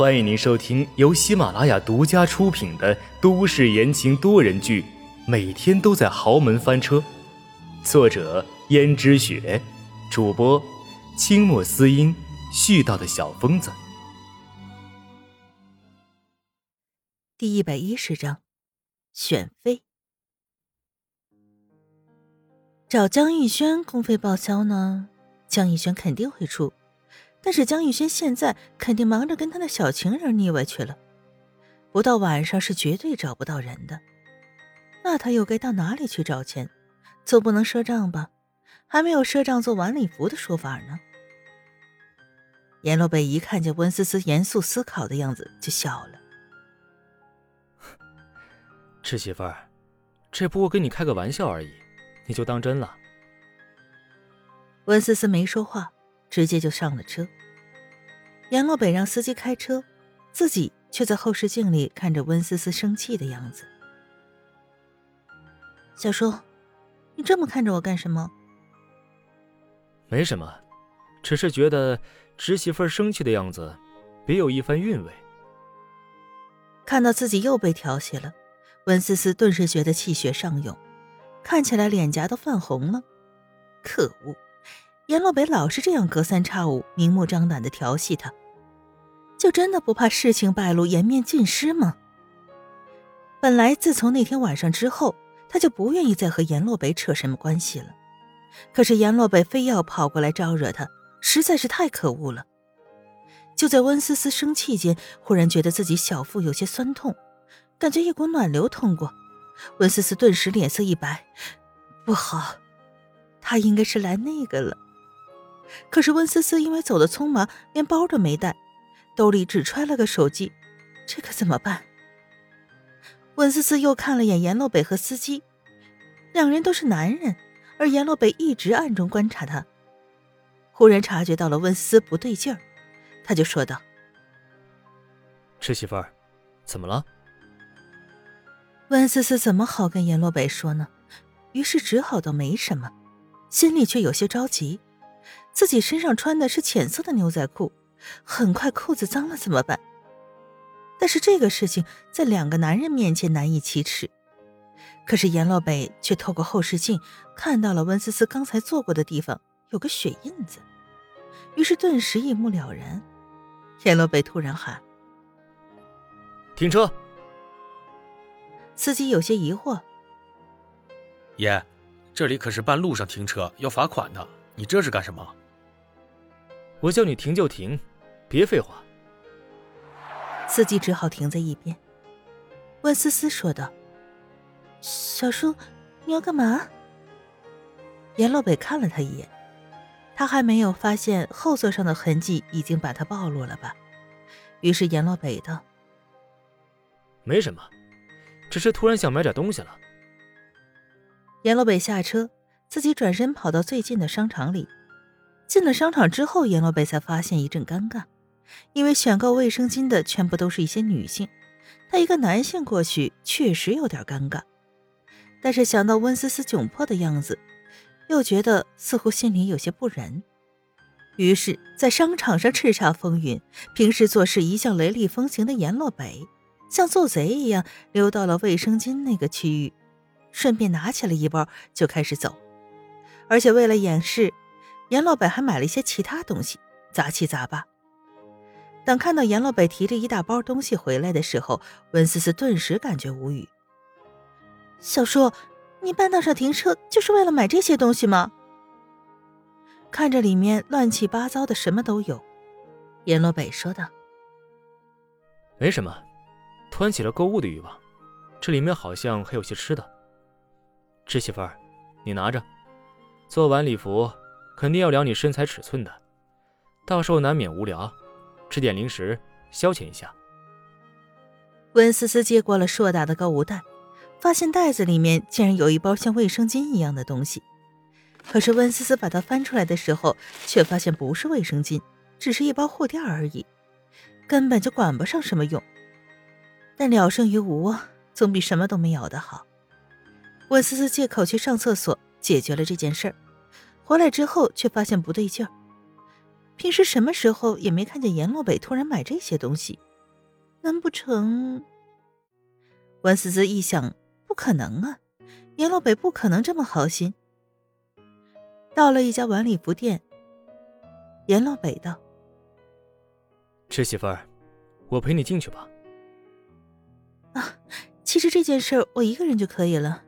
欢迎您收听由喜马拉雅独家出品的都市言情多人剧《每天都在豪门翻车》，作者：胭脂雪，主播：清墨思音，絮叨的小疯子。第一百一十章，选妃。找江逸轩公费报销呢？江逸轩肯定会出。但是江玉轩现在肯定忙着跟他的小情人腻歪去了，不到晚上是绝对找不到人的。那他又该到哪里去找钱？总不能赊账吧？还没有赊账做晚礼服的说法呢。阎罗北一看见温思思严肃思考的样子，就笑了：“侄媳妇儿，这不过跟你开个玩笑而已，你就当真了？”温思思没说话。直接就上了车。阎洛北让司机开车，自己却在后视镜里看着温思思生气的样子。小叔，你这么看着我干什么？没什么，只是觉得侄媳妇生气的样子，别有一番韵味。看到自己又被调戏了，温思思顿时觉得气血上涌，看起来脸颊都泛红了。可恶！阎洛北老是这样隔三差五、明目张胆的调戏他，就真的不怕事情败露、颜面尽失吗？本来自从那天晚上之后，他就不愿意再和阎洛北扯什么关系了。可是阎洛北非要跑过来招惹他，实在是太可恶了。就在温思思生气间，忽然觉得自己小腹有些酸痛，感觉一股暖流通过，温思思顿时脸色一白，不好，他应该是来那个了。可是温思思因为走的匆忙，连包都没带，兜里只揣了个手机，这可怎么办？温思思又看了眼阎洛北和司机，两人都是男人，而阎洛北一直暗中观察他。忽然察觉到了温思思不对劲儿，他就说道：“侄媳妇儿，怎么了？”温思思怎么好跟阎洛北说呢？于是只好道没什么，心里却有些着急。自己身上穿的是浅色的牛仔裤，很快裤子脏了怎么办？但是这个事情在两个男人面前难以启齿。可是阎洛北却透过后视镜看到了温思思刚才坐过的地方有个血印子，于是顿时一目了然。阎洛北突然喊：“停车！”司机有些疑惑：“爷，这里可是半路上停车要罚款的。”你这是干什么？我叫你停就停，别废话。司机只好停在一边。温思思说道：“小叔，你要干嘛？”阎洛北看了他一眼，他还没有发现后座上的痕迹已经把他暴露了吧？于是阎洛北道：“没什么，只是突然想买点东西了。”阎洛北下车。自己转身跑到最近的商场里，进了商场之后，阎罗北才发现一阵尴尬，因为选购卫生巾的全部都是一些女性，他一个男性过去确实有点尴尬。但是想到温思思窘迫的样子，又觉得似乎心里有些不忍，于是，在商场上叱咤风云、平时做事一向雷厉风行的阎洛北，像做贼一样溜到了卫生巾那个区域，顺便拿起了一包就开始走。而且为了掩饰，阎老北还买了一些其他东西，杂七杂八。等看到阎老北提着一大包东西回来的时候，温思思顿时感觉无语。小叔，你半道上停车就是为了买这些东西吗？看着里面乱七八糟的，什么都有，阎罗北说道：“没什么，突然起了购物的欲望。这里面好像还有些吃的。侄媳妇儿，你拿着。”做完礼服，肯定要量你身材尺寸的，到时候难免无聊，吃点零食消遣一下。温思思接过了硕大的购物袋，发现袋子里面竟然有一包像卫生巾一样的东西。可是温思思把它翻出来的时候，却发现不是卫生巾，只是一包护垫而已，根本就管不上什么用。但了胜于无，总比什么都没有的好。温思思借口去上厕所。解决了这件事儿，回来之后却发现不对劲儿。平时什么时候也没看见阎洛北突然买这些东西，难不成？温思思一想，不可能啊，阎洛北不可能这么好心。到了一家晚礼服店，阎洛北道：“侄媳妇儿，我陪你进去吧。”啊，其实这件事我一个人就可以了。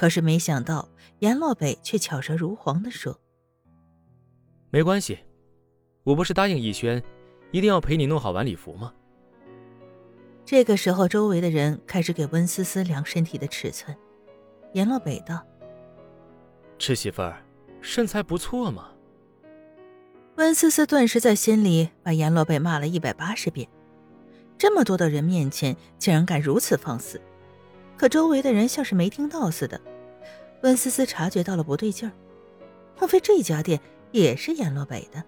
可是没想到，阎洛北却巧舌如簧的说：“没关系，我不是答应逸轩，一定要陪你弄好晚礼服吗？”这个时候，周围的人开始给温思思量身体的尺寸。阎洛北道：“赤媳妇儿，身材不错嘛。”温思思顿时在心里把阎洛北骂了一百八十遍。这么多的人面前，竟然敢如此放肆！可周围的人像是没听到似的。温思思察觉到了不对劲儿，莫非这家店也是阎洛北的？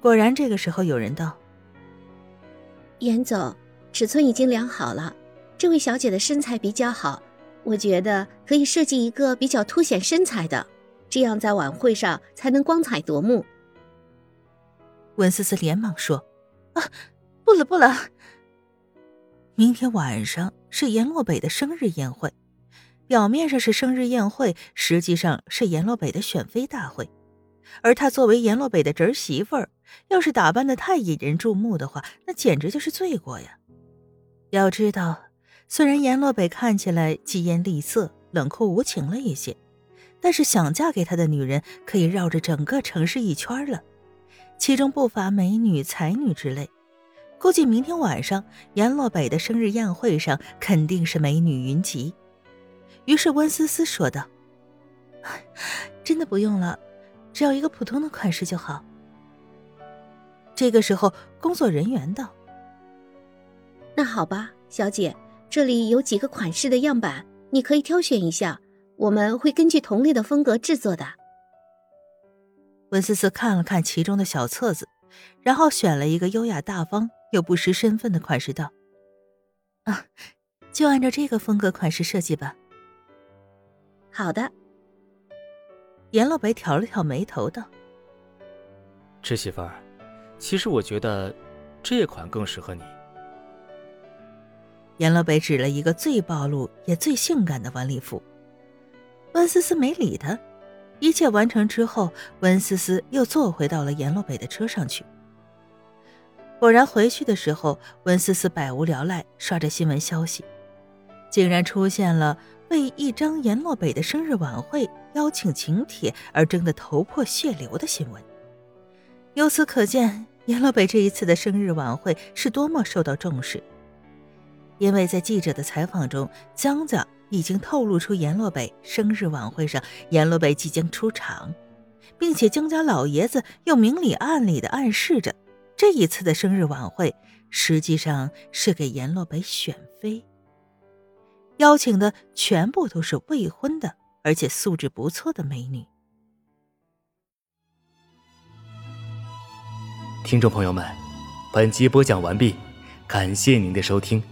果然，这个时候有人道：“严总，尺寸已经量好了，这位小姐的身材比较好，我觉得可以设计一个比较凸显身材的，这样在晚会上才能光彩夺目。”温思思连忙说：“啊，不了不了。”明天晚上是阎洛北的生日宴会，表面上是生日宴会，实际上是阎洛北的选妃大会。而她作为阎洛北的侄媳妇儿，要是打扮的太引人注目的话，那简直就是罪过呀！要知道，虽然阎洛北看起来疾言厉色、冷酷无情了一些，但是想嫁给他的女人可以绕着整个城市一圈了，其中不乏美女、才女之类。估计明天晚上阎洛北的生日宴会上肯定是美女云集。于是温思思说道：“真的不用了，只要一个普通的款式就好。”这个时候，工作人员道：“那好吧，小姐，这里有几个款式的样板，你可以挑选一下，我们会根据同类的风格制作的。”温思思看了看其中的小册子，然后选了一个优雅大方。又不失身份的款式道：“啊，就按照这个风格款式设计吧。”好的。阎老北挑了挑眉头道：“侄媳妇儿，其实我觉得这款更适合你。”阎老北指了一个最暴露也最性感的晚礼服。温思思没理他。一切完成之后，温思思又坐回到了阎洛北的车上去。果然回去的时候，温思思百无聊赖，刷着新闻消息，竟然出现了为一张阎洛北的生日晚会邀请请帖而争得头破血流的新闻。由此可见，阎洛北这一次的生日晚会是多么受到重视。因为在记者的采访中，江家已经透露出阎洛北生日晚会上，阎洛北即将出场，并且江家老爷子又明里暗里的暗示着。这一次的生日晚会，实际上是给阎洛北选妃，邀请的全部都是未婚的，而且素质不错的美女。听众朋友们，本集播讲完毕，感谢您的收听。